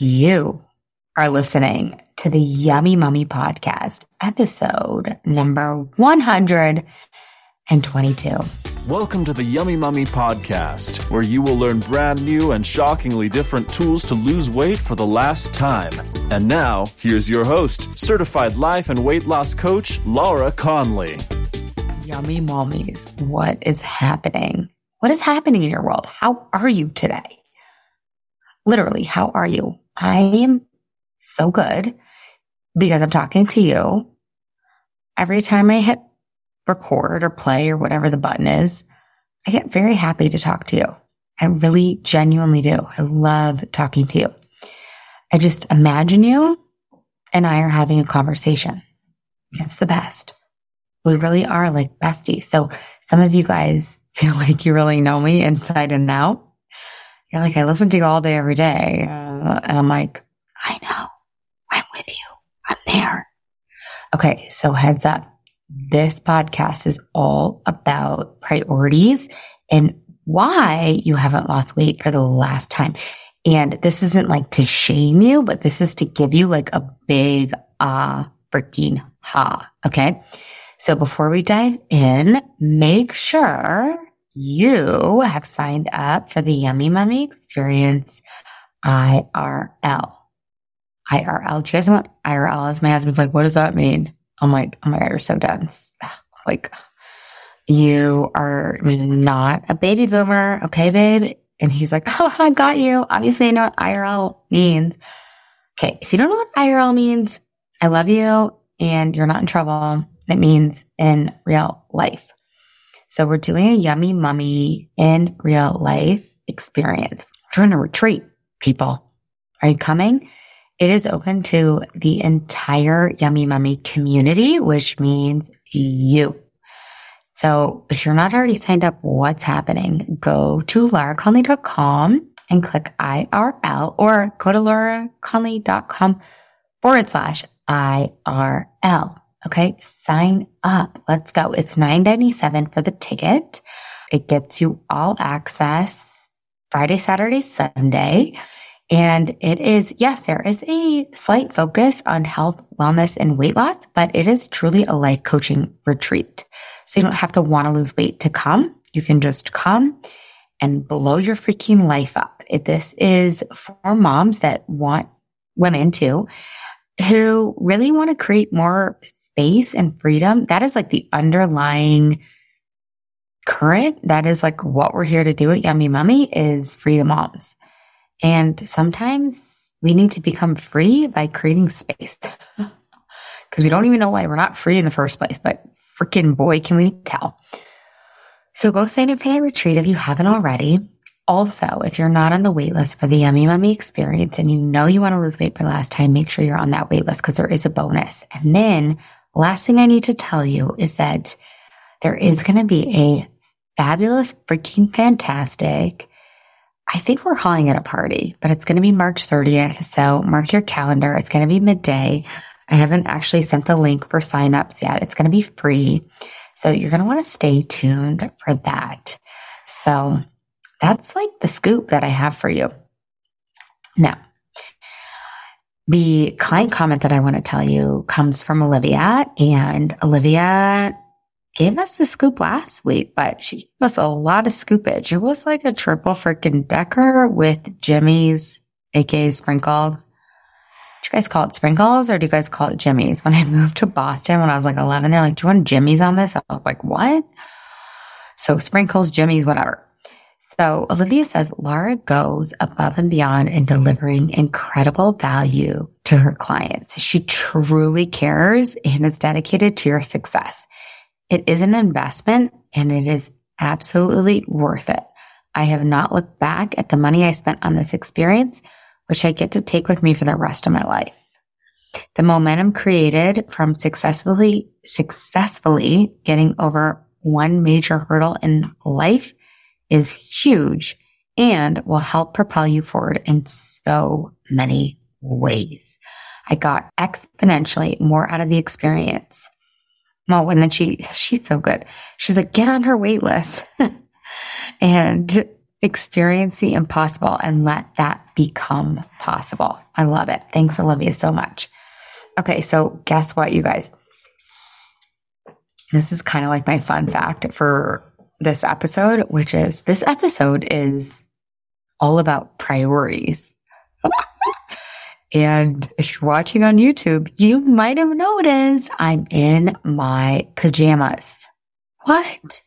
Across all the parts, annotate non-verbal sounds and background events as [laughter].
You are listening to the Yummy Mummy Podcast, episode number 122. Welcome to the Yummy Mummy Podcast, where you will learn brand new and shockingly different tools to lose weight for the last time. And now, here's your host, certified life and weight loss coach, Laura Conley. Yummy Mummies, what is happening? What is happening in your world? How are you today? Literally, how are you? I am so good because I'm talking to you. Every time I hit record or play or whatever the button is, I get very happy to talk to you. I really genuinely do. I love talking to you. I just imagine you and I are having a conversation. It's the best. We really are like besties. So some of you guys [laughs] feel like you really know me inside and out. You're like, I listen to you all day, every day. Uh, and I'm like, I know. I'm with you. I'm there. Okay. So heads up. This podcast is all about priorities and why you haven't lost weight for the last time. And this isn't like to shame you, but this is to give you like a big ah freaking ha. Okay. So before we dive in, make sure you have signed up for the Yummy Mummy Experience IRL. IRL. Do you guys want IRL? As my husband's like, what does that mean? I'm like, oh my God, you're so done. [sighs] Like, you are not a baby boomer. Okay, babe. And he's like, [laughs] oh, I got you. Obviously, I know what IRL means. Okay. If you don't know what IRL means, I love you and you're not in trouble. It means in real life. So we're doing a yummy mummy in real life experience. We're doing a retreat, people. Are you coming? It is open to the entire Yummy Mummy community, which means you. So if you're not already signed up, what's happening? Go to lauraconley.com and click IRL or go to lauraconley.com forward slash IRL. Okay. Sign up. Let's go. It's nine ninety seven for the ticket. It gets you all access Friday, Saturday, Sunday. And it is, yes, there is a slight focus on health, wellness, and weight loss, but it is truly a life coaching retreat. So you don't have to want to lose weight to come. You can just come and blow your freaking life up. This is for moms that want women too, who really want to create more space and freedom. That is like the underlying current. That is like what we're here to do at Yummy Mummy is free the moms. And sometimes we need to become free by creating space [laughs] because we don't even know why we're not free in the first place, but freaking boy, can we tell. So go sign up for the retreat if you haven't already. Also, if you're not on the wait list for the Yummy Mummy experience and you know you want to lose weight for last time, make sure you're on that wait list because there is a bonus. And then last thing I need to tell you is that there is going to be a fabulous, freaking fantastic I think we're calling it a party, but it's going to be March 30th. So mark your calendar. It's going to be midday. I haven't actually sent the link for signups yet. It's going to be free. So you're going to want to stay tuned for that. So that's like the scoop that I have for you. Now, the client comment that I want to tell you comes from Olivia and Olivia gave us the scoop last week, but she gave us a lot of scoopage. It was like a triple freaking decker with jimmies, aka sprinkles. Do you guys call it sprinkles or do you guys call it jimmies? When I [laughs] moved to Boston when I was like 11, they're like, do you want jimmies on this? I was like, what? So sprinkles, jimmies, whatever. So Olivia says Laura goes above and beyond in delivering incredible value to her clients. She truly cares and is dedicated to your success. It is an investment and it is absolutely worth it. I have not looked back at the money I spent on this experience, which I get to take with me for the rest of my life. The momentum created from successfully, successfully getting over one major hurdle in life is huge and will help propel you forward in so many ways. I got exponentially more out of the experience. Well, and then she, she's so good. She's like, get on her wait list. [laughs] and experience the impossible and let that become possible. I love it. Thanks, Olivia, so much. Okay, so guess what, you guys? This is kind of like my fun fact for this episode, which is this episode is all about priorities. [laughs] and if you're watching on YouTube, you might have noticed I'm in my pajamas. What?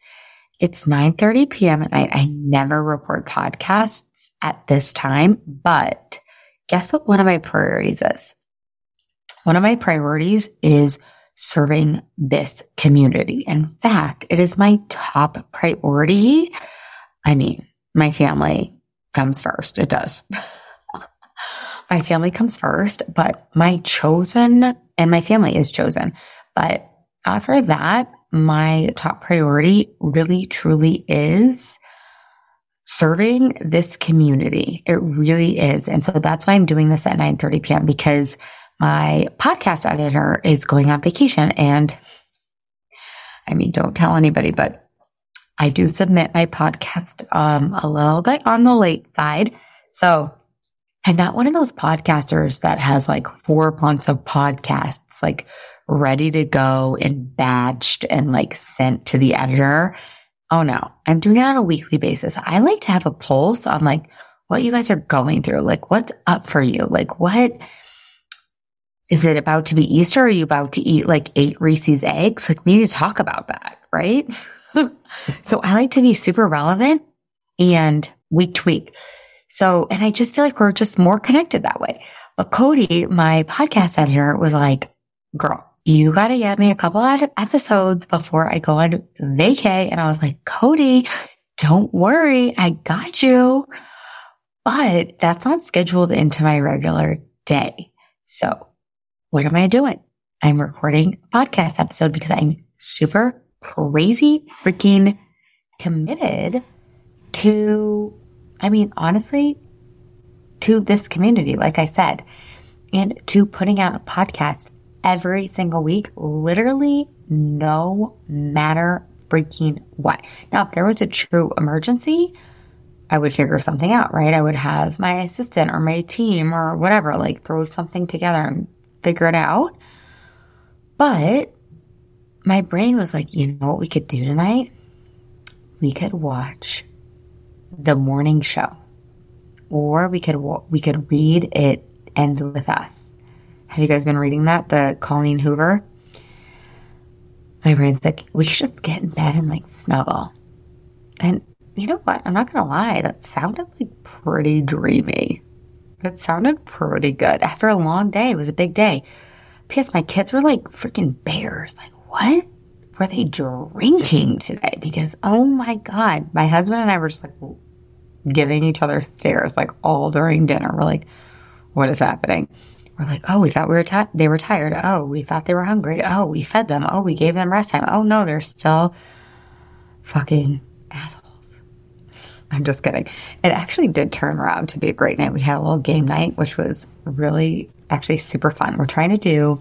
It's 9:30 p.m. at night. I never record podcasts at this time, but guess what one of my priorities is? One of my priorities is serving this community. In fact, it is my top priority. I mean, my family comes first. It does. My family comes first, but my chosen and my family is chosen. But after that, my top priority really truly is serving this community. It really is. And so that's why I'm doing this at 9 30 p.m. because my podcast editor is going on vacation. And I mean, don't tell anybody, but I do submit my podcast um, a little bit on the late side. So I'm not one of those podcasters that has like four months of podcasts like ready to go and badged and like sent to the editor. Oh no, I'm doing it on a weekly basis. I like to have a pulse on like what you guys are going through. Like what's up for you? Like what is it about to be Easter? Are you about to eat like eight Reese's eggs? Like we need to talk about that, right? [laughs] so I like to be super relevant and week to week. So, and I just feel like we're just more connected that way. But Cody, my podcast editor was like, girl, you got to get me a couple episodes before I go on vacay. And I was like, Cody, don't worry. I got you. But that's not scheduled into my regular day. So what am I doing? I'm recording a podcast episode because I'm super crazy freaking committed to, I mean, honestly, to this community, like I said, and to putting out a podcast every single week, literally no matter freaking what. Now, if there was a true emergency, I would figure something out, right? I would have my assistant or my team or whatever, like throw something together and figure it out. But my brain was like, you know what we could do tonight? We could watch the morning show, or we could we could read It Ends with Us. Have you guys been reading that? The Colleen Hoover. My brain's like, we should get in bed and like snuggle. And you know what? I'm not gonna lie, that sounded like pretty dreamy. It sounded pretty good. After a long day, it was a big day. P.S. My kids were like freaking bears. Like, what were they drinking today? Because, oh my God, my husband and I were just like giving each other stares like all during dinner. We're like, what is happening? We're like, oh, we thought we were tired. They were tired. Oh, we thought they were hungry. Oh, we fed them. Oh, we gave them rest time. Oh no, they're still fucking assholes. I'm just kidding. It actually did turn around to be a great night. We had a little game night, which was really actually super fun. We're trying to do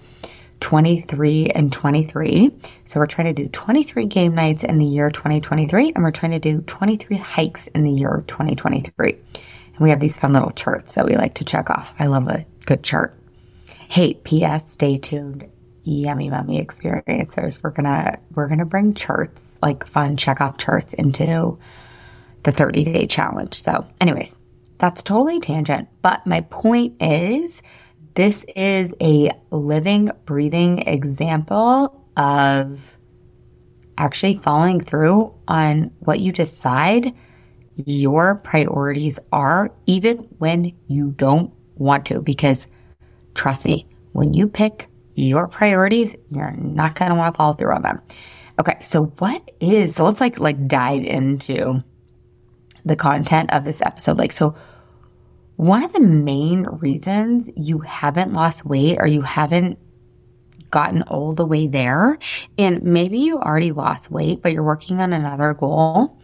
23 and 23. So we're trying to do 23 game nights in the year 2023, and we're trying to do 23 hikes in the year 2023. And we have these fun little charts that we like to check off. I love a good chart. Hey, P.S. Stay tuned. Yummy Mummy experiencers. We're gonna we're gonna bring charts like fun check off charts into the 30 day challenge. So, anyways, that's totally tangent. But my point is, this is a living, breathing example of actually following through on what you decide your priorities are, even when you don't want to. Because trust me, when you pick your priorities, you're not going to want to follow through on them. Okay. So what is, so let's like, like dive into the content of this episode. Like, so one of the main reasons you haven't lost weight or you haven't gotten all the way there, and maybe you already lost weight, but you're working on another goal,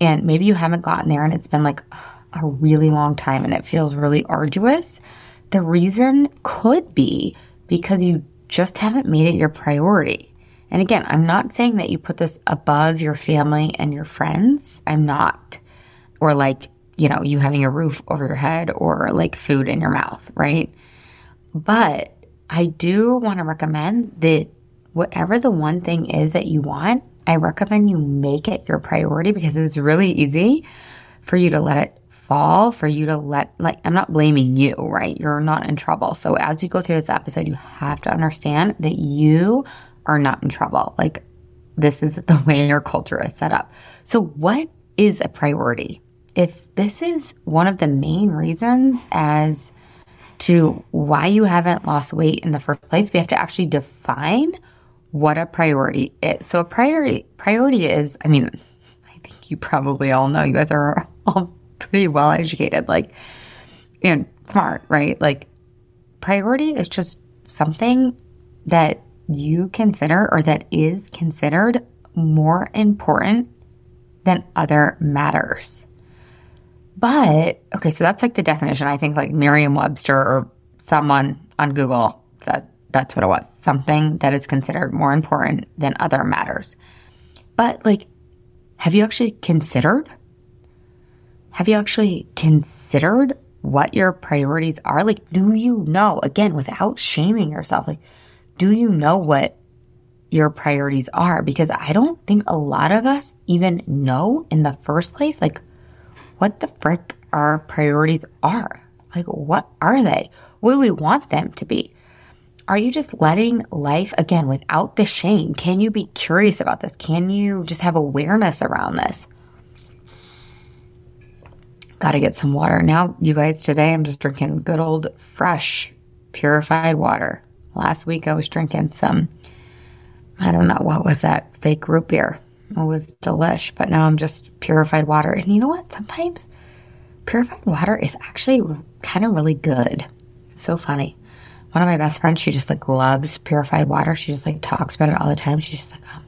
and maybe you haven't gotten there and it's been like a really long time and it feels really arduous. The reason could be because you just haven't made it your priority. And again, I'm not saying that you put this above your family and your friends. I'm not. or like, you know, you having a roof over your head or like food in your mouth, right? But I do want to recommend that whatever the one thing is that you want, I recommend you make it your priority because it's really easy for you to let it fall, for you to let, like, I'm not blaming you, right? You're not in trouble. So as you go through this episode, you have to understand that you are not in trouble. Like, this is [laughs] the way your culture is set up. So what is a priority? If this is one of the main reasons as to why you haven't lost weight in the first place, we have to actually define what a priority is. So a priority priority is, I mean, I think you probably all know you guys are all pretty well educated, like and smart, right? Like priority is just something that you consider or that is considered more important than other matters. But okay, so that's like the definition. I think like Merriam Webster or someone on Google said that's what it was. Something that is considered more important than other matters. But like, have you actually considered? Have you actually considered what your priorities are? Like, do you know, again, without shaming yourself, like, do you know what your priorities are? Because I don't think a lot of us even know in the first place, like, what the frick our priorities are. Like, what are they? What do we want them to be? Are you just letting life, again, without the shame? Can you be curious about this? Can you just have awareness around this? Got to get some water. Now, you guys, today I'm just drinking good old fresh, purified water. Last week I was drinking some, I don't know, what was that? Fake root beer. Was delish, but now I'm just purified water. And you know what? Sometimes purified water is actually kind of really good. It's so funny one of my best friends, she just like loves purified water. She just like talks about it all the time. She's like, oh,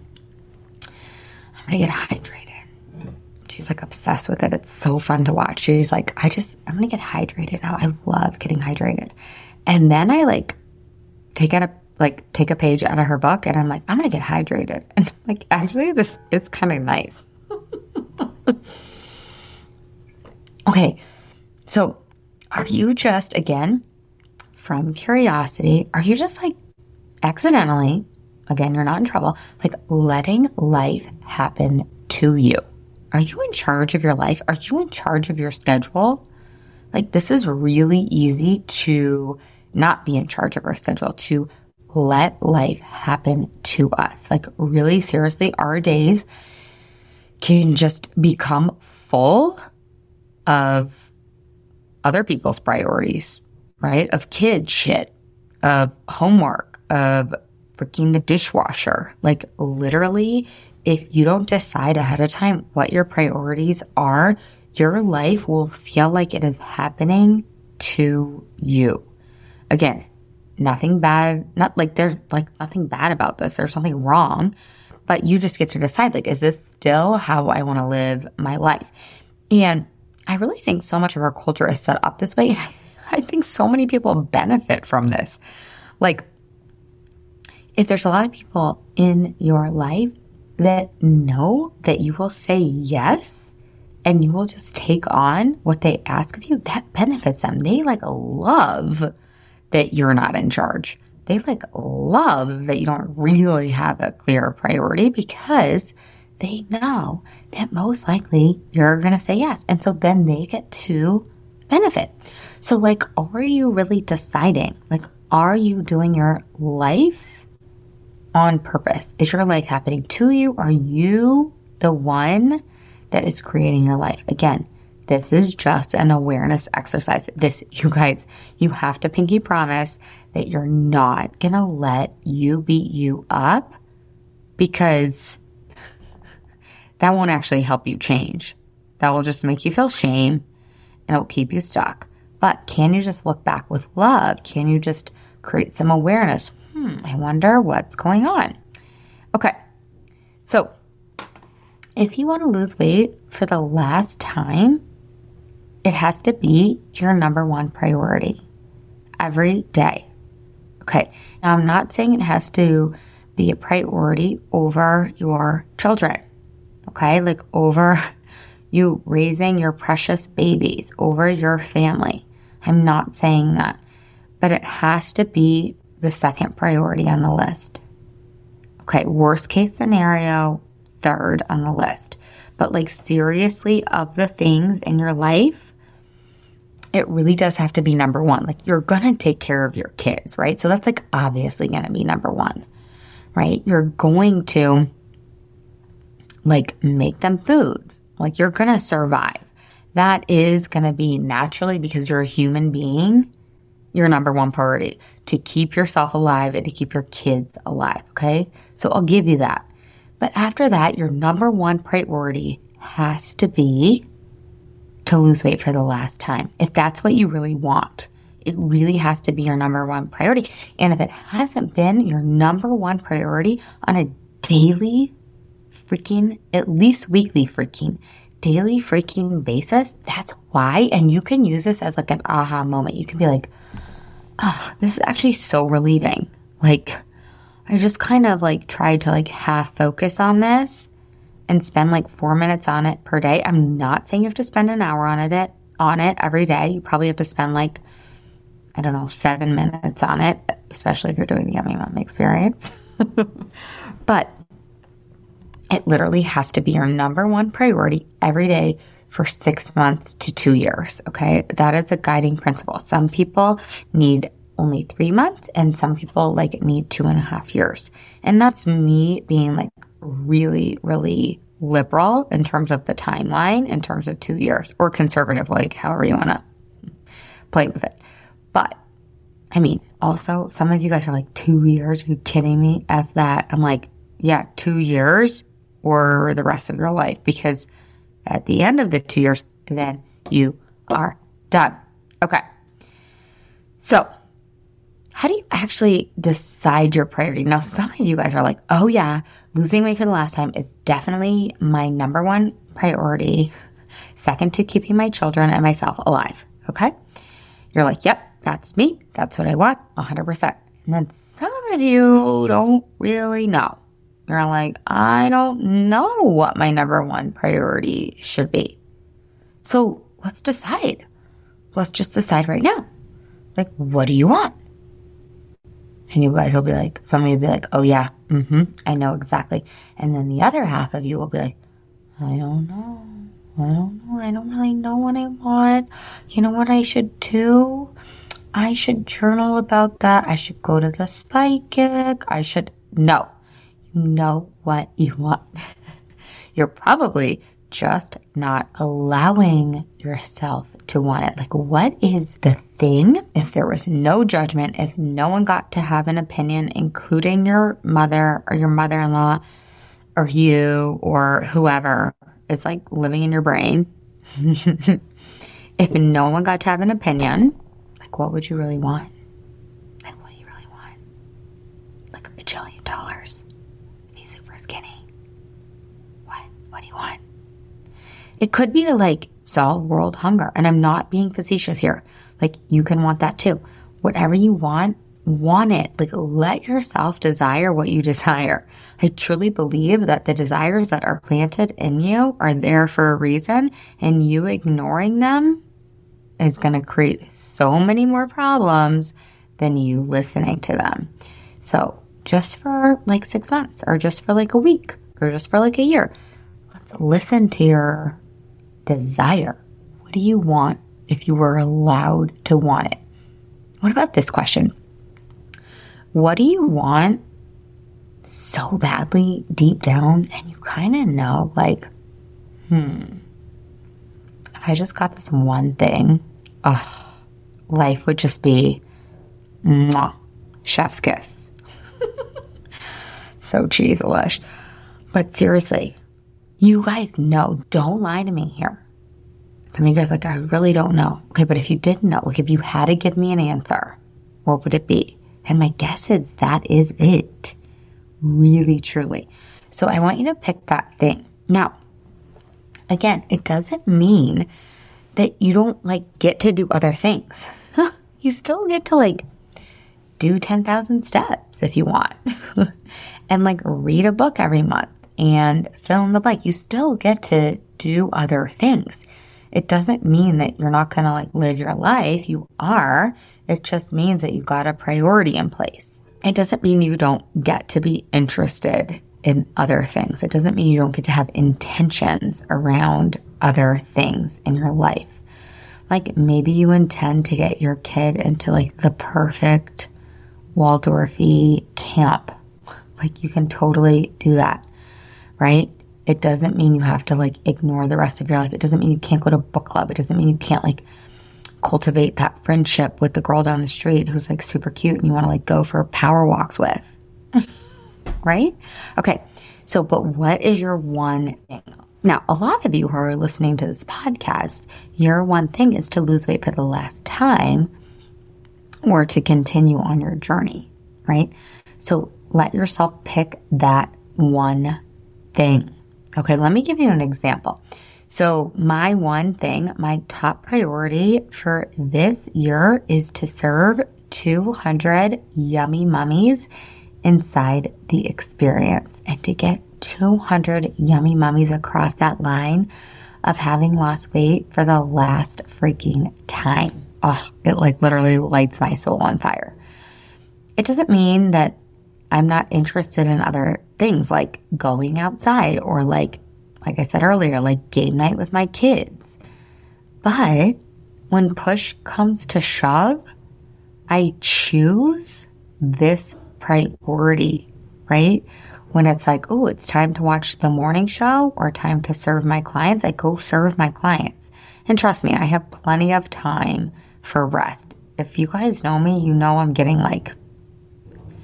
I'm gonna get hydrated. She's like obsessed with it. It's so fun to watch. She's like, I just, I'm gonna get hydrated now. I love getting hydrated. And then I like take out a like take a page out of her book and I'm like, I'm gonna get hydrated. [laughs] And like actually this it's kind of nice. [laughs] okay. So are you just again from curiosity? Are you just like accidentally, again, you're not in trouble, like letting life happen to you? Are you in charge of your life? Are you in charge of your schedule? Like, this is really easy to not be in charge of our schedule, to let life happen to us. Like, really seriously, our days can just become full of other people's priorities, right? Of kid shit, of homework, of freaking the dishwasher. Like literally, if you don't decide ahead of time what your priorities are, your life will feel like it is happening to you. Again, nothing bad, not like there's like nothing bad about this. There's nothing wrong, but you just get to decide like, is this still how I want to live my life? And I really think so much of our culture is set up this way. I think so many people benefit from this. Like, if there's a lot of people in your life that know that you will say yes and you will just take on what they ask of you, that benefits them. They like love that you're not in charge. They like love that you don't really have a clear priority because they know that most likely you're going to say yes. And so then they get to benefit. So, like, are you really deciding? Like, are you doing your life on purpose? Is your life happening to you? Are you the one that is creating your life? Again, this is just an awareness exercise. This, you guys, you have to pinky promise that you're not gonna let you beat you up because that won't actually help you change. That will just make you feel shame and it'll keep you stuck. But can you just look back with love? Can you just create some awareness? Hmm, I wonder what's going on. Okay. So, if you want to lose weight for the last time, it has to be your number one priority every day. Okay. Now, I'm not saying it has to be a priority over your children. Okay. Like over [laughs] you raising your precious babies over your family. I'm not saying that, but it has to be the second priority on the list. Okay, worst case scenario, third on the list. But like seriously, of the things in your life, it really does have to be number one. Like you're going to take care of your kids, right? So that's like obviously going to be number one, right? You're going to like make them food. Like you're going to survive. That is going to be naturally because you're a human being, your number one priority to keep yourself alive and to keep your kids alive. Okay. So I'll give you that. But after that, your number one priority has to be to lose weight for the last time. If that's what you really want, it really has to be your number one priority. And if it hasn't been your number one priority on a daily freaking, at least weekly freaking, daily freaking basis, that's why. And you can use this as like an aha moment. You can be like, oh, this is actually so relieving. Like, I just kind of like tried to like half focus on this and spend like four minutes on it per day. I'm not saying you have to spend an hour on it on it every day. You probably have to spend like I don't know seven minutes on it, especially if you're doing the Yummy Mom experience. [laughs] but it literally has to be your number one priority every day for six months to two years. Okay, that is a guiding principle. Some people need only three months, and some people like need two and a half years. And that's me being like really, really liberal in terms of the timeline, in terms of two years, or conservative, like however you want to play with it. But I mean, also, some of you guys are like, two years? Are you kidding me? F that. I'm like, yeah, two years or the rest of your life. Because at the end of the two years, then you are done. Okay. So how do you actually decide your priority? Now, some of you guys are like, oh yeah, losing weight for the last time is definitely my number one priority, second to keeping my children and myself alive. Okay. You're like, yep, that's me. That's what I want 100%. And then some of you don't really know. You're like, I don't know what my number one priority should be. So let's decide. Let's just decide right now. Like, what do you want? And you guys will be like, some of you will be like, oh yeah, mm-hmm, I know exactly. And then the other half of you will be like, I don't know. I don't know. I don't really know what I want. You know what I should do? I should journal about that. I should go to the psychic. I should, no. You know what you want. [laughs] You're probably just not allowing yourself to want it. Like, what is the thing? If there was no judgment, if no one got to have an opinion, including your mother or your mother in law or you or whoever is like living in your brain, [laughs] if no one got to have an opinion, like, what would you really want? Like, what do you really want? Like a bajillion dollars. Be super skinny. What? What do you want? It could be to like solve world hunger. And I'm not being facetious here. Like you can want that too. Whatever you want, want it. Like let yourself desire what you [laughs] desire. I truly believe that the desires that are planted in you are there for a reason and you ignoring them is going to create so many more problems than you listening to them. So just for like six months or just for like a week or just for like a year, let's listen to your desire? What do you want if you were allowed to want it? What about this question? What do you want so badly deep down and you kind of know, like, hmm, if I just got this one thing, oh, life would just be mwah, chef's kiss. [laughs] so cheesy. But seriously, you guys know. Don't lie to me here. Some of you guys like, I really don't know. Okay, but if you didn't know, like if you had to give me an answer, what would it be? And my guess is that is it. Really, truly. So I want you to pick that thing. Now, again, it doesn't mean that you don't like get to do other things. you still get to like do 10,000 steps if you want [laughs] and like read a book every month and fill in the blank. You still get to do other things. It doesn't mean that you're not going to like live your life. You are. It just means that you've got a priority in place. It doesn't mean you don't get to be interested in other things. It doesn't mean you don't get to have intentions around other things in your life. Like maybe you intend to get your kid into like the perfect Waldorfy camp. Like you can totally do that, right? It doesn't mean you have to like ignore the rest of your life. It doesn't mean you can't go to a book club. It doesn't mean you can't like cultivate that friendship with the girl down the street who's like super cute and you want to like go for power walks with. [laughs] right? Okay. So, but what is your one thing? Now, a lot of you who are listening to this podcast, your one thing is to lose weight for the last time or to continue on your journey, right? So let yourself pick that one thing. Okay, let me give you an example. So, my one thing, my top priority for this year is to serve 200 yummy mummies inside the experience and to get 200 yummy mummies across that line of having lost weight for the last freaking time. Oh, it like literally lights my soul on fire. It doesn't mean that I'm not interested in other things like going outside or like like I said earlier, like game night with my kids. But when push comes to shove, I choose this priority, right? When it's like, oh, it's time to watch the morning show or time to serve my clients, I go serve my clients. And trust me, I have plenty of time for rest. If you guys know me, you know I'm getting like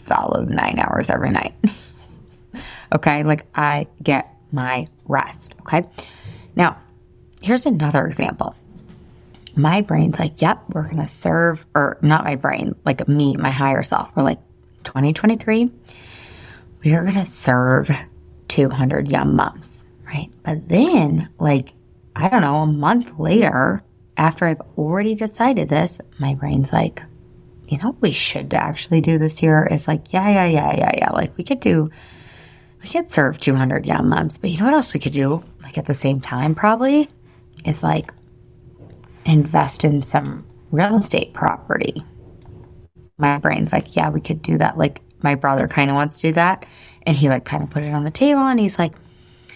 solid nine hours every night. [laughs] okay. Like I get my rest. Okay. Now, here's another example. My brain's like, yep, we're going to serve, or not my brain, like me, my higher self. We're like, 2023, we are going to serve 200 young moms, right? But then, like, I don't know, a month later, after I've already decided this, my brain's like, you know, we should actually do this year. It's like, yeah, yeah, yeah, yeah, yeah. Like, we could do we could serve 200 young moms, but you know what else we could do? Like at the same time, probably is like invest in some real estate property. My brain's like, yeah, we could do that. Like my brother kind of wants to do that. And he like kind of put it on the table and he's like,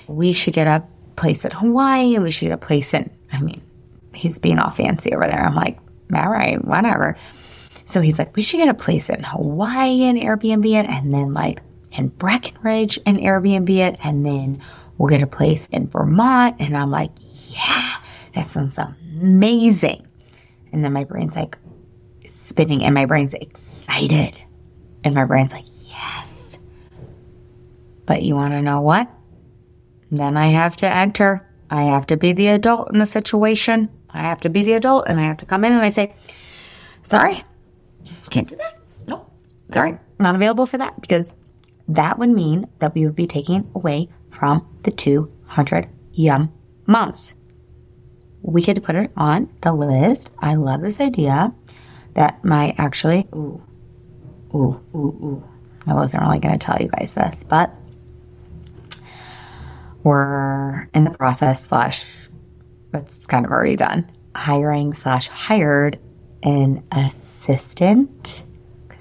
we should get a place in Hawaii and we should get a place in, I mean, he's being all fancy over there. I'm like, all right, whatever. So he's like, we should get a place in Hawaii and Airbnb it and then like in Breckenridge and Airbnb it, and then we'll get a place in Vermont. And I'm like, yeah, that sounds amazing. And then my brain's like spinning, and my brain's excited. And my brain's like, yes. But you want to know what? Then I have to enter. I have to be the adult in the situation. I have to be the adult, and I have to come in and I say, sorry, can't do that. No, sorry, not available for that because that would mean that we would be taking away from the 200 yum moms. We could put it on the list. I love this idea that might actually, ooh, ooh, ooh, ooh. I wasn't really going to tell you guys this, but we're in the process slash, it's kind of already done, hiring slash hired an assistant.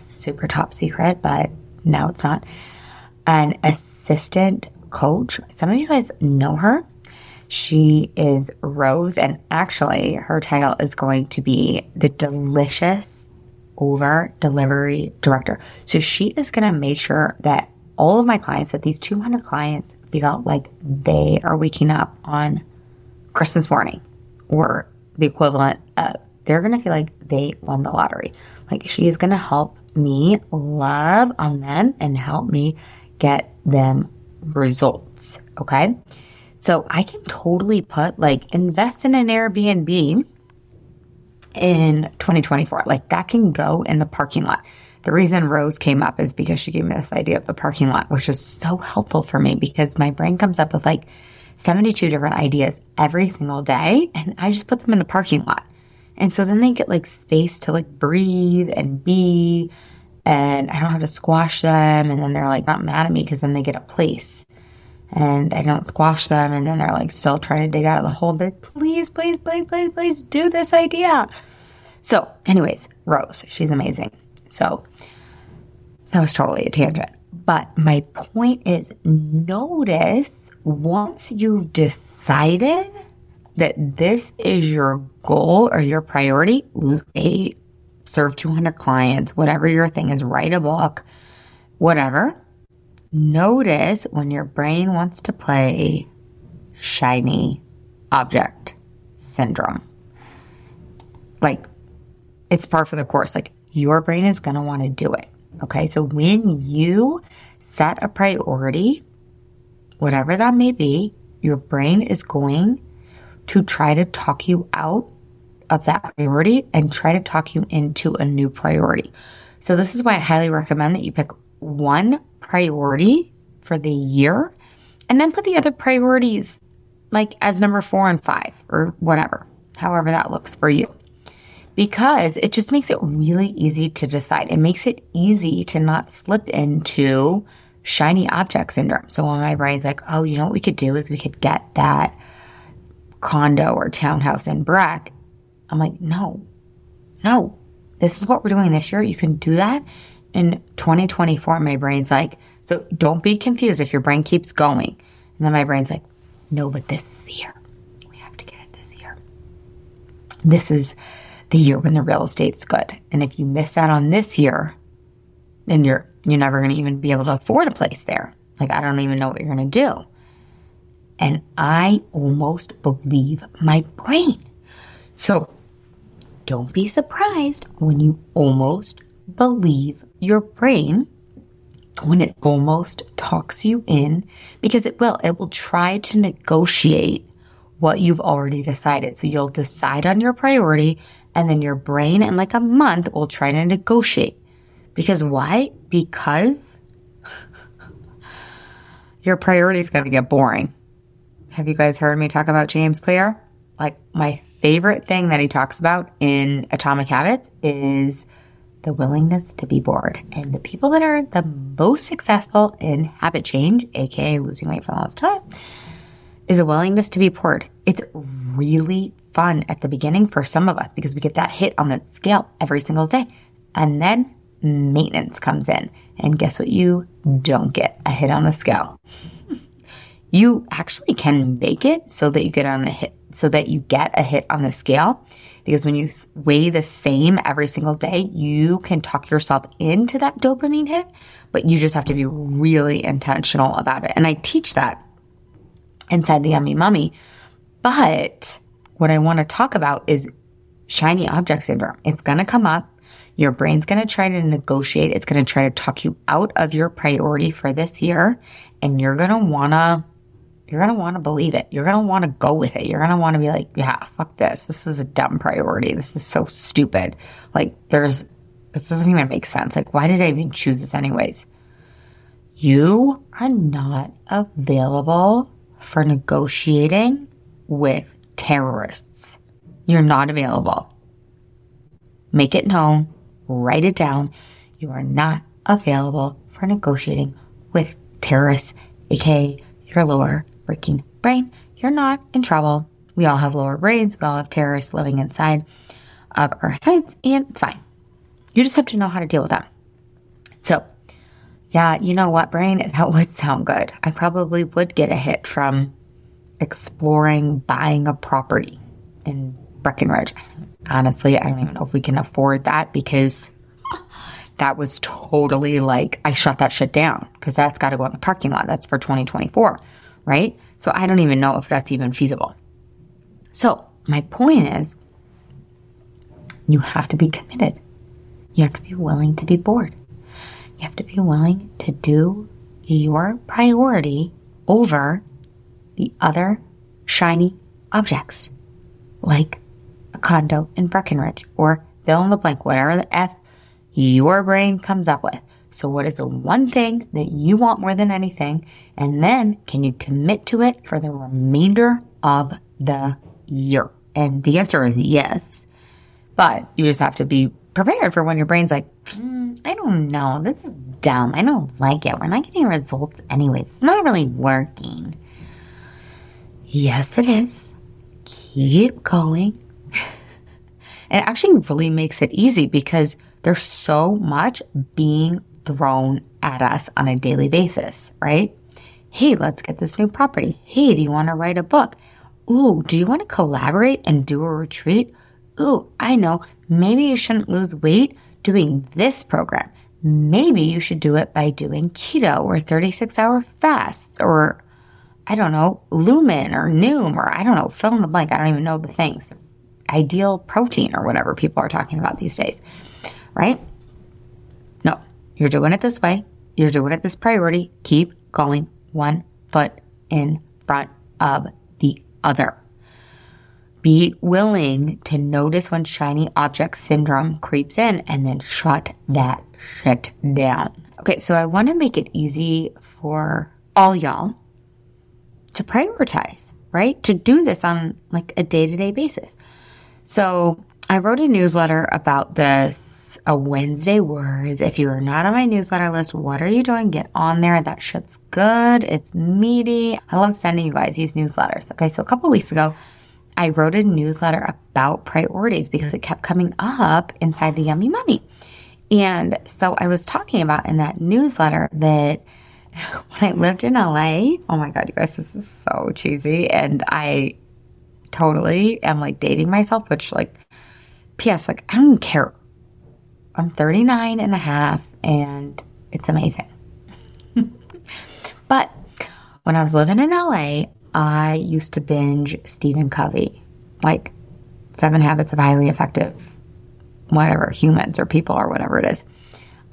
Super top secret, but no, it's not an assistant coach. Some of you guys know her. She is Rose, and actually, her title is going to be the Delicious Over Delivery Director. So, she is going to make sure that all of my clients, that these 200 clients, feel like they are waking up on Christmas morning or the equivalent of they're going to feel like they won the lottery. Like, she is going to help me love on them and help me get them results. Okay. So I can totally put like invest in an Airbnb in 2024. Like that can go in the parking lot. The reason Rose came up is because she gave me this idea of the parking lot, which is so helpful for me because my brain comes up with like 72 different ideas every single day and I just put them in the parking lot. And so then they get like space to like breathe and be and I don't have to squash them. And then they're like not mad at me because then they get a place. and I don't squash them and then they're like still trying to dig out of the hole, but please, please, please, please, please do this idea. So, anyways, Rose, she's amazing. So, that was totally a tangent. But my point is notice once you've decided that this is your goal or your priority, lose eight, serve 200 clients, whatever your thing is, write a book, whatever. Notice when your brain wants to play shiny object syndrome. Like, it's par for the course. Like, your brain is going to want to do it. Okay. So when you set a priority, whatever that may be, your brain is going to try to talk you out of that priority and try to talk you into a new priority. So this is why I highly recommend that you pick one priority for the year and then put the other priorities like as number four and five or whatever, however that looks for you. Because it just makes it really easy to decide. It makes it easy to not slip into shiny object syndrome. So when my brain's like, oh, you know what we could do is we could get that condo or townhouse in Breck. I'm like, no, no, this is what we're doing this year. You can do that in 2024. My brain's like, so don't be confused if your brain keeps going. And then my brain's like, no, but this is the year. We have to get it this year. This is the year when the real estate's good. And if you miss out on this year, then you're you're never going to even be able to afford a place there. Like I don't even know what you're going to do. And I almost believe my brain. So don't be surprised when you almost believe your brain when it almost talks you in because it will. It will try to negotiate what you've already decided. So you'll decide on your priority and then your brain in like a month will try to negotiate. Because why? Because your priority is going to get boring. Have you guys heard me talk about James Clear? Like my favorite thing that he talks about in Atomic Habits is the willingness to be bored. And the people that are the most successful in habit change, aka losing weight for the last time, is a willingness to be bored. It's really fun at the beginning for some of us because we get that hit on the scale every single day. And then maintenance comes in. And guess what? You don't get a hit on the scale. [laughs] you actually can make it so that you get on a hit, so that you get a hit on the scale. Because when you weigh the same every single day, you can talk yourself into that dopamine hit, but you just have to be really intentional about it. And I teach that inside the Yummy Mummy. But what I want to talk about is shiny object syndrome. It's going to come up. Your brain's going to try to negotiate. It's going to try to talk you out of your priority for this year. And you're going to want to, you're going to want to believe it. You're going to want to go with it. You're going to want to be like, yeah, fuck this. This is a dumb priority. This is so stupid. Like there's, this doesn't even make sense. Like, why did I even choose this anyways? You are not available for negotiating with terrorists. You're not available. Make it known, write it down. You are not available for negotiating with terrorists, aka your lower freaking brain. You're not in trouble. We all have lower brains. We all have terrorists living inside of our heads, and it's fine. You just have to know how to deal with them. So, yeah, you know what, brain? [laughs] That would sound good. I probably would get a hit from exploring buying a property in Breckenridge. Honestly, I don't even know if we can afford that because that was totally like, I shut that shit down because that's got to go in the parking lot. That's for 2024, right? So I don't even know if that's even feasible. So my point is, you have to be committed. You have to be willing to be bored. You have to be willing to do your priority over the other shiny objects, like a condo in Breckenridge or fill in the blank, whatever the F your brain comes up with. So what is the one thing that you want more than anything? And then can you commit to it for the remainder of the year? And the answer is yes. But you just have to be prepared for when your brain's like, mm, I don't know, this is dumb. I don't like it. We're not getting results anyways. It's not really working. Yes, it is. Keep going. [laughs] it actually really makes it easy because there's so much being thrown at us on a daily basis, right? Hey, let's get this new property. Hey, do you want to write a book? Ooh, do you want to collaborate and do a retreat? Ooh, I know. Maybe you shouldn't lose weight doing this program. Maybe you should do it by doing keto or 36 hour fasts or I don't know, lumen or noom or I don't know, fill in the blank. I don't even know the things. Ideal protein or whatever people are talking about these days, right? You're doing it this way. You're doing it this priority. Keep going one foot in front of the other. Be willing to notice when shiny object syndrome creeps in and then shut that shit down. Okay, so I want to make it easy for all y'all to prioritize, right? To do this on like a day to day basis. So I wrote a newsletter about a Wednesday words. If you are not on my newsletter list, what are you doing? Get on there. That shit's good. It's meaty. I love sending you guys these newsletters. Okay. So a couple weeks ago, I wrote a newsletter about priorities because it kept coming up inside the Yummy Mummy. And so I was talking about in that newsletter that [laughs] when I lived in LA, oh my God, you guys, this is so cheesy. And I totally am like dating myself, which like, P.S. like, I don't care. I'm 39 and a half and it's amazing. but when I was living in LA, I used to binge Stephen Covey, like Seven Habits of Highly Effective, whatever, humans or people or whatever it is.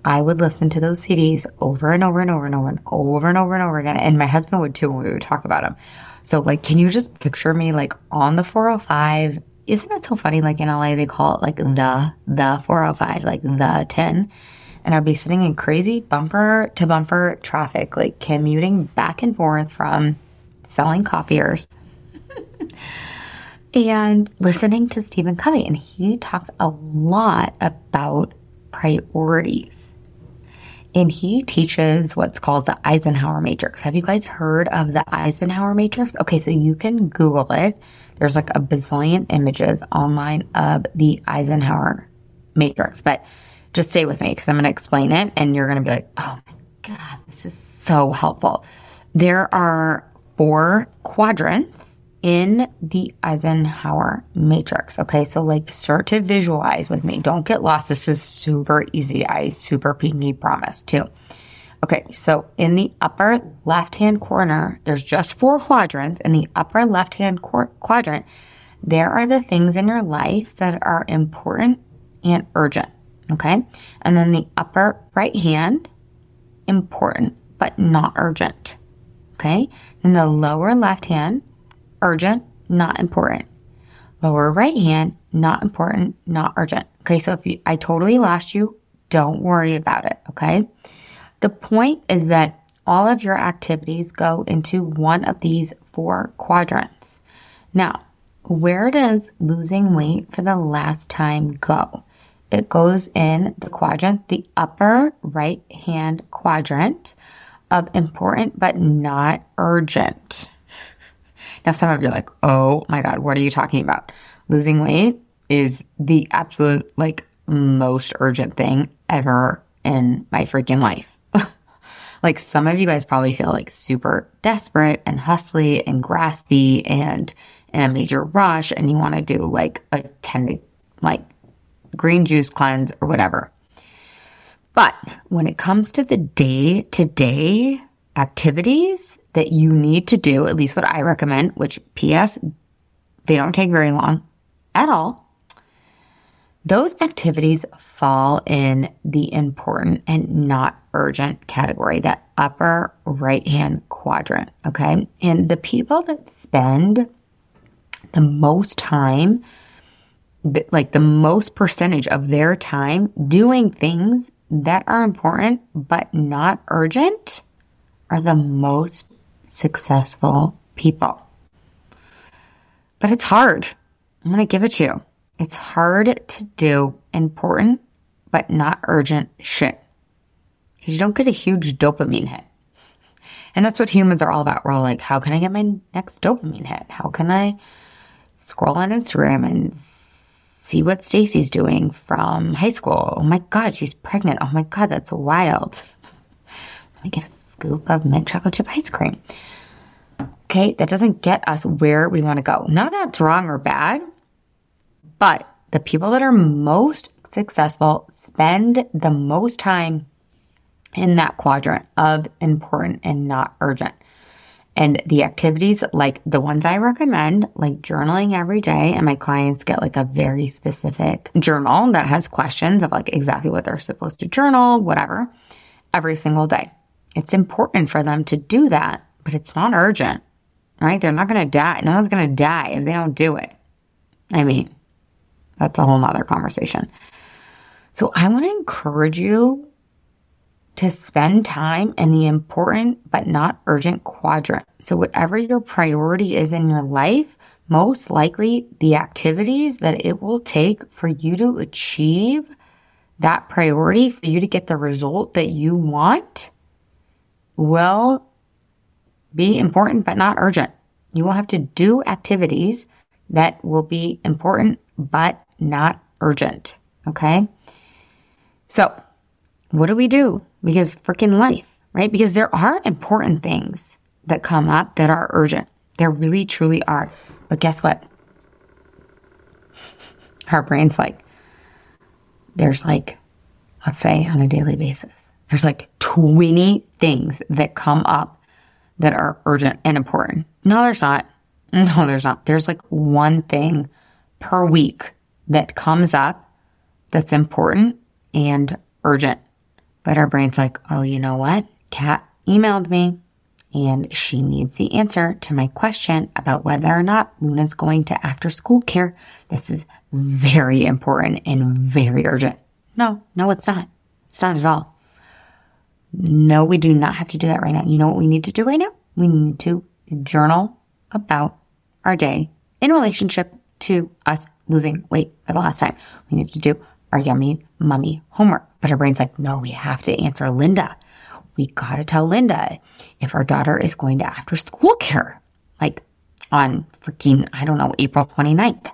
I would listen to those CDs over and over and over and over and over and over and over again. And my husband would too when we would talk about them. So like, can you just picture me like on the 405? Isn't it so funny? Like in LA, they call it like the, the 405, like the 10. And I'd be sitting in crazy bumper to bumper traffic, like commuting back and forth from selling copiers [laughs] and listening to Stephen Covey. And he talks a lot about priorities. And he teaches what's called the Eisenhower Matrix. Have you guys heard of the Eisenhower Matrix? Okay, so you can Google it. There's like a bazillion images online of the Eisenhower Matrix. But just stay with me because I'm going to explain it and you're going to be like, oh my God, this is so helpful. There are four quadrants in the Eisenhower matrix. Okay. So like start to visualize with me. Don't get lost. This is super easy. I super pinky promise too. Okay. So in the upper left hand corner, there's just four quadrants. In the upper left hand qu- quadrant, there are the things in your life that are important and urgent. Okay. And then the upper right hand, important, but not urgent. Okay. In the lower left hand, urgent, not important. Lower right hand, not important, not urgent. Okay. So if you, I totally lost you, don't worry about it. Okay. The point is that all of your activities go into one of these four quadrants. Now, where does losing weight for the last time go? It goes in the quadrant, the upper right hand quadrant of important but not urgent. Now, some of you are like, oh my God, what are you talking about? Losing weight is the absolute, like, most urgent thing ever in my freaking life. Like, some of you guys probably feel like super desperate and hustly and graspy and in a major rush, and you want to do like a 10 like green juice cleanse or whatever. But when it comes to the day to day activities that you need to do, at least what I recommend, which PS, they don't take very long at all. Those activities fall in the important and not urgent category, that upper right hand quadrant. Okay. And the people that spend the most time, like the most percentage of their time doing things that are important but not urgent are the most successful people. But it's hard. I'm going to give it to you. It's hard to do important but not urgent shit. Because you don't get a huge dopamine hit. And that's what humans are all about. We're all like, how can I get my next dopamine hit? How can I scroll on Instagram and see what Stacy's doing from high school? Oh my God, she's pregnant. Oh my God, that's wild. Let me get a scoop of mint chocolate chip ice cream. Okay, that doesn't get us where we want to go. None of that's wrong or bad, but the people that are most successful spend the most time in that quadrant of important and not urgent. And the activities like the ones I recommend, like journaling every day, and my clients get like a very specific journal that has questions of like exactly what they're supposed to journal, whatever, every single day. It's important for them to do that, but it's not urgent, right? They're not to die. No one's to die if they don't do it. I mean, that's a whole nother conversation. So I want to encourage you to spend time in the important but not urgent quadrant. So whatever your priority is in your life, most likely the activities that it will take for you to achieve that priority, for you to get the result that you want will be important but not urgent. You will have to do activities that will be important but not urgent. Okay. So what do we do? Because freaking life, right? Because there are important things that come up that are urgent. There really truly are. But guess what? Our brain's like, there's like, let's say on a daily basis, there's like 20 things that come up that are urgent and important. No, there's not. [laughs] No, there's not. There's like one thing per week that comes up that's important and urgent. But our brain's like, oh, you know what? Kat emailed me and she needs the answer to my question about whether or not Luna's going to after school care. This is very important and very urgent. No, no, it's not. It's not at all. No, we do not have to do that right now. You know what we need to do right now? We need to journal about our day in relationship to us losing weight for the last time. We need to do our yummy mummy homework. But our brain's like, no, we have to answer Linda. We gotta tell Linda if our daughter is going to after school care, like on freaking, I don't know, April 29th.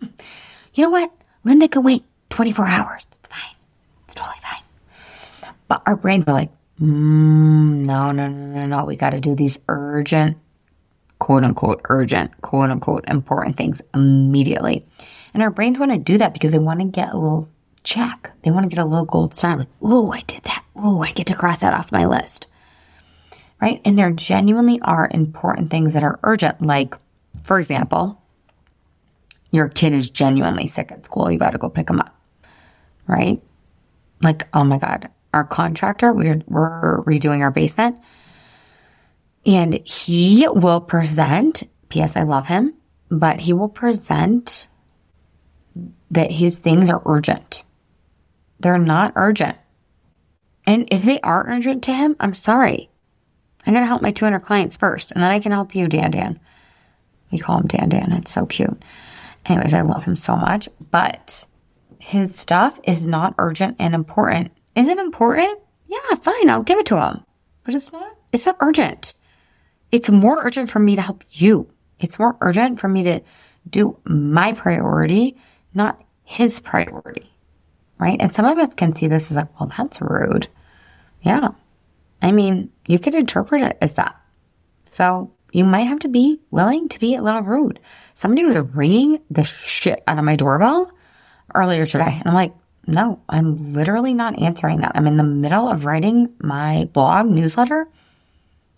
[laughs] you know what? Linda can wait 24 hours. It's fine. It's totally fine. But our brains are like, mm, no, no, no, no, no. We gotta do these urgent, quote unquote, urgent, quote unquote, important things immediately. And our brains want to do that because they want to get a little check. They want to get a little gold star. Like, ooh, I did that. Ooh, I get to cross that off my list. Right? And there genuinely are important things that are urgent. Like, for example, your kid is genuinely sick at school. You got to go pick them up. Right? Like, oh my God, our contractor, we're, we're redoing our basement and he will present, P.S. I love him, but he will present that his things are urgent. They're not urgent. And if they are urgent to him, I'm sorry. I'm going to help my 200 clients first, and then I can help you, Dan Dan. We call him Dan Dan. It's so cute. Anyways, I love him so much, but his stuff is not urgent and important. Is it important? Yeah, fine. I'll give it to him. But it's not, it's not urgent. It's more urgent for me to help you. It's more urgent for me to do my priority not his priority, right? And some of us can see this as like, well, that's rude. Yeah. I mean, you could interpret it as that. So you might have to be willing to be a little rude. Somebody was ringing the shit out of my doorbell earlier today. And I'm like, no, I'm literally not answering that. I'm in the middle of writing my blog newsletter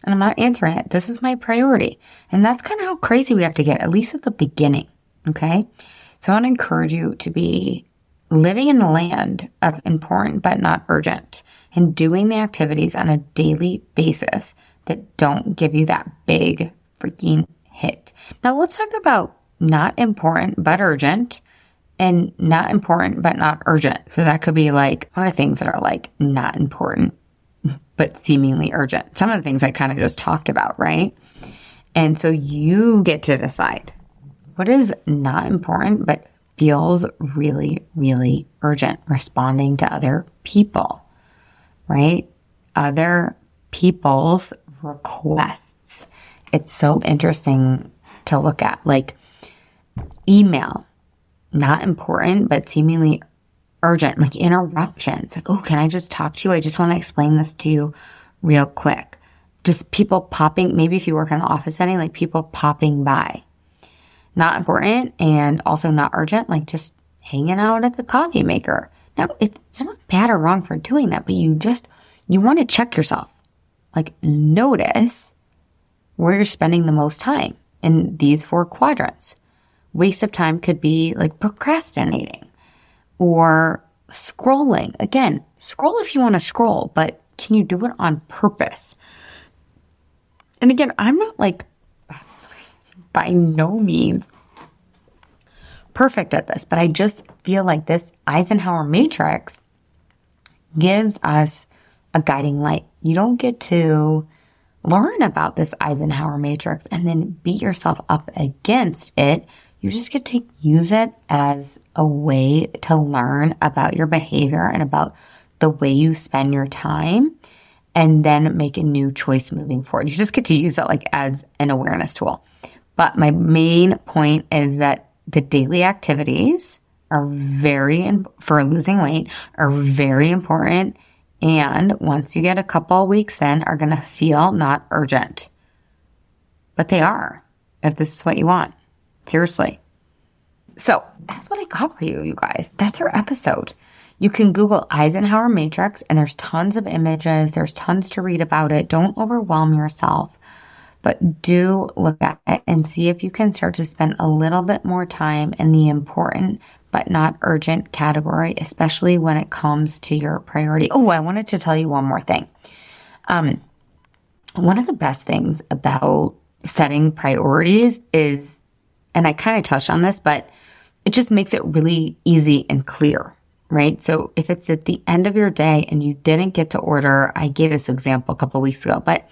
and I'm not answering it. This is my priority. And that's kind of how crazy we have to get, at least at the beginning. Okay. So I want to encourage you to be living in the land of important but not urgent and doing the activities on a daily basis that don't give you that big freaking hit. Now let's talk about not important but urgent and not important but not urgent. So that could be like a lot of things that are like not important but seemingly urgent. Some of the things I kind of just talked about, right? And so you get to decide what is not important but feels really, really urgent? Responding to other people, right? Other people's requests. It's so interesting to look at. Like email, not important, but seemingly urgent, like interruptions. Like, oh, can I just talk to you? I just want to explain this to you real quick. Just people popping, maybe if you work in an office setting, like people popping by. Not important and also not urgent, like just hanging out at the coffee maker. Now, it's not bad or wrong for doing that, but you just, you want to check yourself. Like notice where you're spending the most time in these four quadrants. Waste of time could be like procrastinating or scrolling. Again, scroll if you want to scroll, but can you do it on purpose? And again, I'm not like by no means perfect at this, but I just feel like this Eisenhower matrix gives us a guiding light. You don't get to learn about this Eisenhower matrix and then beat yourself up against it. You just get to use it as a way to learn about your behavior and about the way you spend your time and then make a new choice moving forward. You just get to use it like as an awareness tool. But my main point is that the daily activities are very, for losing weight, are very important. And once you get a couple weeks in, are going to feel not urgent. But they are, if this is what you want. Seriously. So that's what I got for you, you guys. That's our episode. You can Google Eisenhower Matrix and there's tons of images. There's tons to read about it. Don't overwhelm yourself, but do look at it and see if you can start to spend a little bit more time in the important but not urgent category, especially when it comes to your priority. Oh, I wanted to tell you one more thing. Um, one of the best things about setting priorities is, and I kind of touched on this, but it just makes it really easy and clear, right? So if it's at the end of your day and you didn't get to order, I gave this example a couple weeks ago, but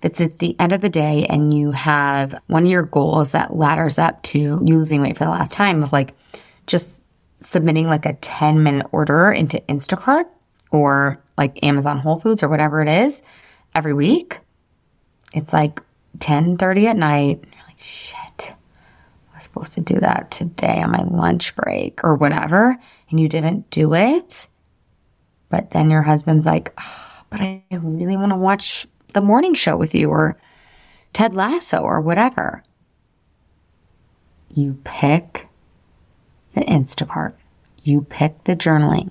if it's at the end of the day and you have one of your goals that ladders up to losing weight for the last time of like just submitting like a 10 minute order into Instacart or like Amazon Whole Foods or whatever it is every week, it's like 10:30 at night. You're like, shit, supposed to do that today on my lunch break or whatever, and you didn't do it. But then your husband's like, oh, but I really want to watch the morning show with you or Ted Lasso or whatever. You pick the Instacart. You pick the journaling.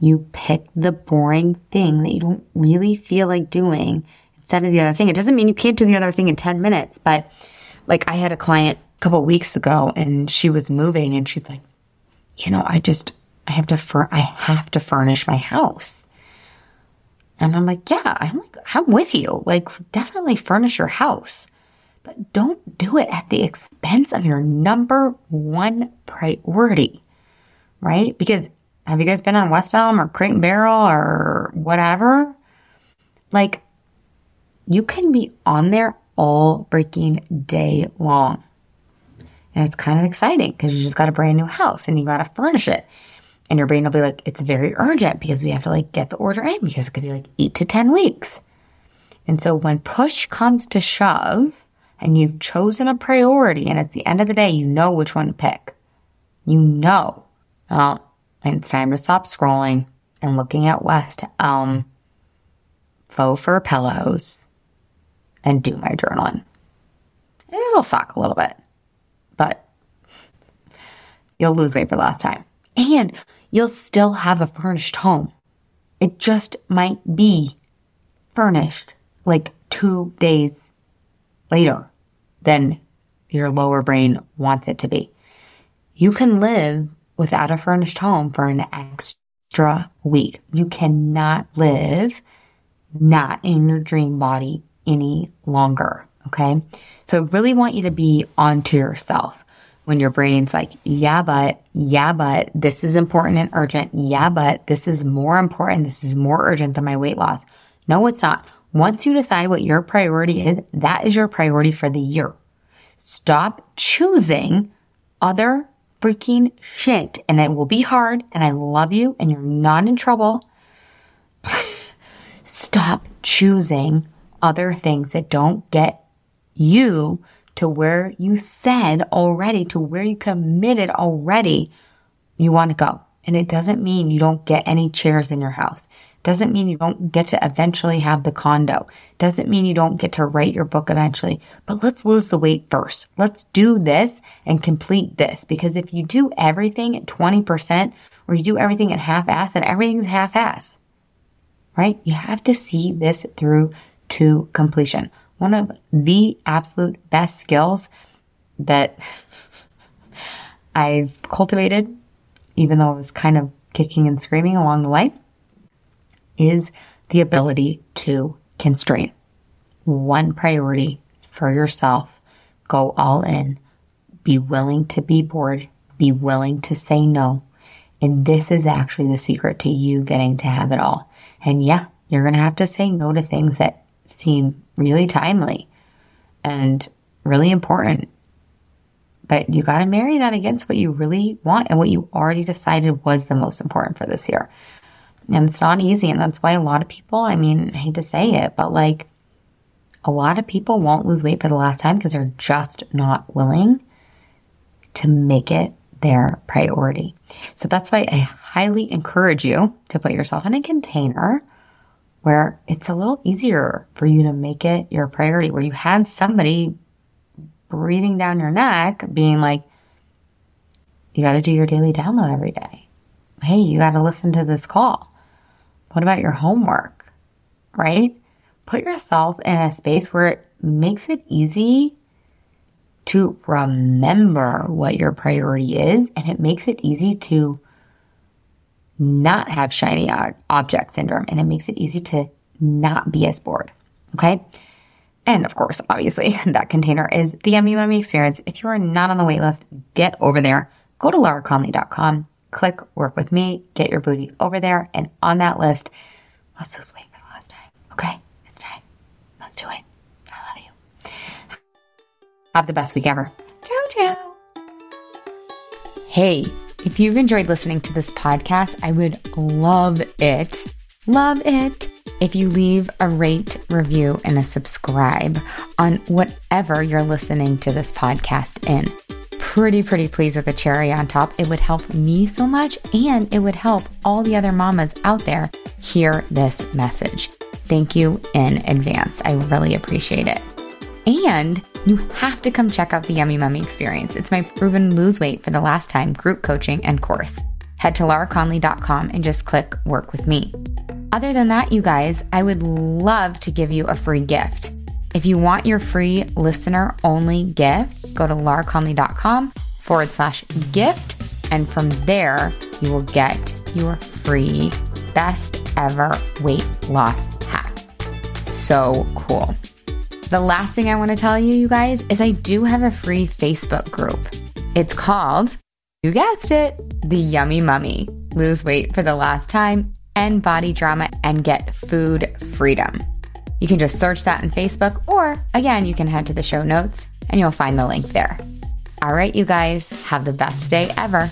You pick the boring thing that you don't really feel like doing instead of the other thing. It doesn't mean you can't do the other thing in 10 minutes, but like I had a client couple weeks ago and she was moving and she's like, you know, I just, I have to, fur- I have to furnish my house. And I'm like, yeah, I'm like, I'm with you. Like, definitely furnish your house, but don't do it at the expense of your number one priority, right? Because have you guys been on West Elm or Crate and Barrel or whatever? Like, you can be on there all freaking day long. And it's kind of exciting because you just got a brand new house and you got to furnish it. And your brain will be like, it's very urgent because we have to like get the order in because it could be like eight to 10 weeks. And so when push comes to shove and you've chosen a priority and at the end of the day, you know which one to pick. You know, oh, it's time to stop scrolling and looking at West Elm faux fur pillows and do my journaling. And it'll suck a little bit, you'll lose weight for the last time. And you'll still have a furnished home. It just might be furnished like two days later than your lower brain wants it to be. You can live without a furnished home for an extra week. You cannot live not in your dream body any longer. Okay. So I really want you to be onto yourself when your brain's like, yeah, but, yeah, but this is important and urgent. Yeah, but this is more important. This is more urgent than my weight loss. No, it's not. Once you decide what your priority is, that is your priority for the year. Stop choosing other freaking shit. And it will be hard. And I love you and you're not in trouble. [laughs] Stop choosing other things that don't get you to where you said already, to where you committed already you want to go. And it doesn't mean you don't get any chairs in your house. Doesn't mean you don't get to eventually have the condo. Doesn't mean you don't get to write your book eventually. But let's lose the weight first. Let's do this and complete this. Because if you do everything at 20% or you do everything at half ass, then everything's half ass. Right? You have to see this through to completion. One of the absolute best skills that I've cultivated, even though I was kind of kicking and screaming along the way, is the ability to constrain. One priority for yourself, go all in, be willing to be bored, be willing to say no. And this is actually the secret to you getting to have it all. And yeah, you're going to have to say no to things that seem really timely and really important. But you got to marry that against what you really want and what you already decided was the most important for this year. And it's not easy. And that's why a lot of people, I mean, I hate to say it, but like a lot of people won't lose weight for the last time because they're just not willing to make it their priority. So that's why I highly encourage you to put yourself in a container where it's a little easier for you to make it your priority, where you have somebody breathing down your neck being like, you got to do your daily download every day. Hey, you got to listen to this call. What about your homework? Right? Put yourself in a space where it makes it easy to remember what your priority is and it makes it easy to not have shiny object syndrome and it makes it easy to not be as bored. Okay. And of course, obviously, [laughs] that container is the Yummy Mummy experience. If you are not on the waitlist, get over there. Go to lauraconley.com click work with me, get your booty over there. And on that list, let's just wait for the last time. Okay? It's time. Let's do it. I love you. Have the best week ever. Ciao, ciao. Hey, if you've enjoyed listening to this podcast, I would love it, love it if you leave a rate, review, and a subscribe on whatever you're listening to this podcast in pretty, pretty pleased with the cherry on top. It would help me so much and it would help all the other mamas out there hear this message. Thank you in advance. I really appreciate it. And you have to come check out the Yummy Mummy experience. It's my proven lose weight for the last time group coaching and course. Head to lauraconley.com and just click work with me. Other than that, you guys, I would love to give you a free gift. If you want your free listener only gift, go to lauraconley.com forward slash gift. And from there, you will get your free best ever weight loss hack. So cool. The last thing I want to tell you, you guys, is I do have a free Facebook group. It's called, you guessed it, The Yummy Mummy. Lose weight for the last time, end body drama, and get food freedom. You can just search that in Facebook, or again, you can head to the show notes and you'll find the link there. All right, you guys, have the best day ever.